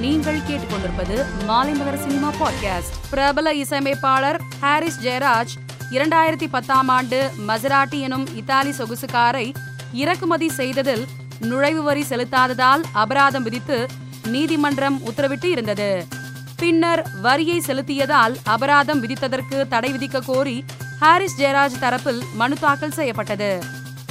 நீங்கள் கேட்டுக்கொண்டிருப்பது Maalaimalar cinema podcast பிரபல இசையமைப்பாளர் ஹாரிஸ் ஜெயராஜ் இரண்டாயிரத்தி பத்தாம் ஆண்டு மசராட்டி எனும் இத்தாலி சொகுசு காரை இறக்குமதி செய்ததில் நுழைவு வரி செலுத்தாததால் அபராதம் விதித்து நீதிமன்றம் உத்தரவிட்டு இருந்தது. பின்னர் வரியை செலுத்தியதால் அபராதம் விதித்ததற்கு தடை விதிக்க கோரி ஹாரிஸ் ஜெயராஜ் தரப்பில் மனு தாக்கல் செய்யப்பட்டது.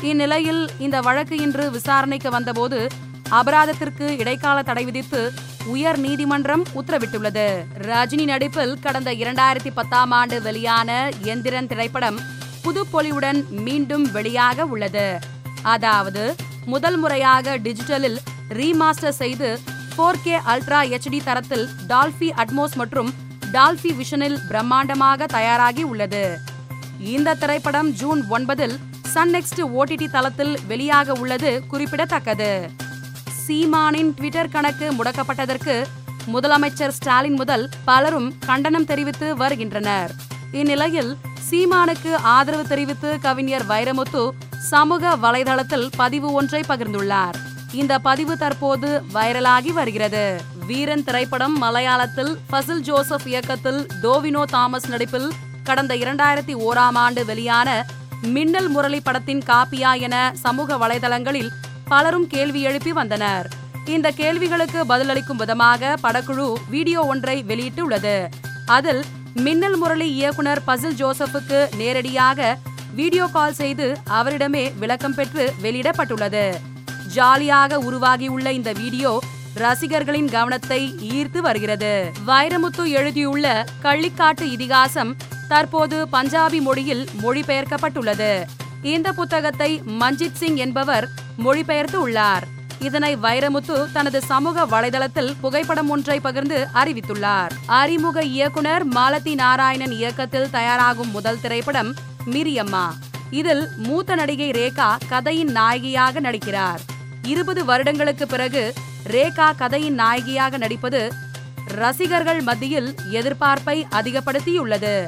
இந்நிலையில் இந்த வழக்கு இன்று விசாரணைக்கு வந்தபோது அபராதத்திற்கு இடைக்கால தடை விதித்து உயர் நீதிமன்றம் உத்தரவிட்டுள்ளது. ரஜினி நடிப்பில் கடந்த இரண்டாயிரத்தி பத்தாம் ஆண்டு வெளியான எந்திரன் திரைப்படம் புதுப்பொலிவுடன் மீண்டும் வெளியாக உள்ளது. அதாவது முதல் முறையாக டிஜிட்டலில் ரீமாஸ்டர் செய்து four K ultra HD Dolby Dolby Atmos மற்றும் டால்பி விஷனில் பிரம்மாண்டமாக தயாராகி உள்ளது. இந்த திரைப்படம் ஜூன் ஒன்பதில் சன் நெக்ஸ்ட் ஓடிடி தளத்தில் வெளியாக உள்ளது குறிப்பிடத்தக்கது. சீமானின் ட்விட்டர் கணக்கு முடக்கப்பட்டதற்கு முதலமைச்சர் ஸ்டாலின் முதல் பலரும் கண்டனம் தெரிவித்து வருகின்றனர். இந்நிலையில் சீமானுக்கு ஆதரவு தெரிவித்து கவிஞர் வைரமுத்து சமூக வலைதளத்தில் பதிவு ஒன்றை பகிர்ந்துள்ளார். இந்த பதிவு தற்போது வைரலாகி வருகிறது. வீரன் திரைப்படம் மலையாளத்தில் ஃபசில் ஜோசப் இயக்கத்தில் டோவினோ தாமஸ் நடிப்பில் கடந்த இரண்டாயிரத்தி ஓராம் ஆண்டு வெளியான மின்னல் முரளி படத்தின் காப்பியா என சமூக வலைதளங்களில் பலரும் கேள்வி எழுப்பி வந்தனர். இந்த கேள்விகளுக்கு பதிலளிக்கும் விதமாக படக்குழு வீடியோ ஒன்றை வெளியிட்டுள்ளது. அதில் மின்னல் முரளி இயக்குனர் பசில் ஜோசப்புக்கு நேரடியாக வீடியோ கால் செய்து அவரிடமே விளக்கம் பெற்று வெளியிடப்பட்டுள்ளது. ஜாலியாக உருவாகியுள்ள இந்த வீடியோ ரசிகர்களின் கவனத்தை ஈர்த்து வருகிறது. வைரமுத்து எழுதியுள்ள கள்ளிக்காட்டு இதிகாசம் தற்போது பஞ்சாபி மொழியில் மொழிபெயர்க்கப்பட்டுள்ளது. இந்த புத்தகத்தை மஞ்சித் சிங் என்பவர் மொழிபெயர்த்து உள்ளார். இதனை வைரமுத்து தனது சமூக வலைதளத்தில் புகைப்படம் ஒன்றை பகிர்ந்து அறிவித்துள்ளார். அறிமுக இயக்குனர் மாலதி நாராயணன் இயக்கத்தில் தயாராகும் முதல் திரைப்படம் மிரியம்மா. இதில் மூத்த நடிகை ரேகா கதையின் நாயகியாக நடிக்கிறார். இருபது வருடங்களுக்கு பிறகு ரேகா கதையின் நாயகியாக நடிப்பது ரசிகர்கள் மத்தியில் எதிர்பார்ப்பை அதிகப்படுத்தியுள்ளது.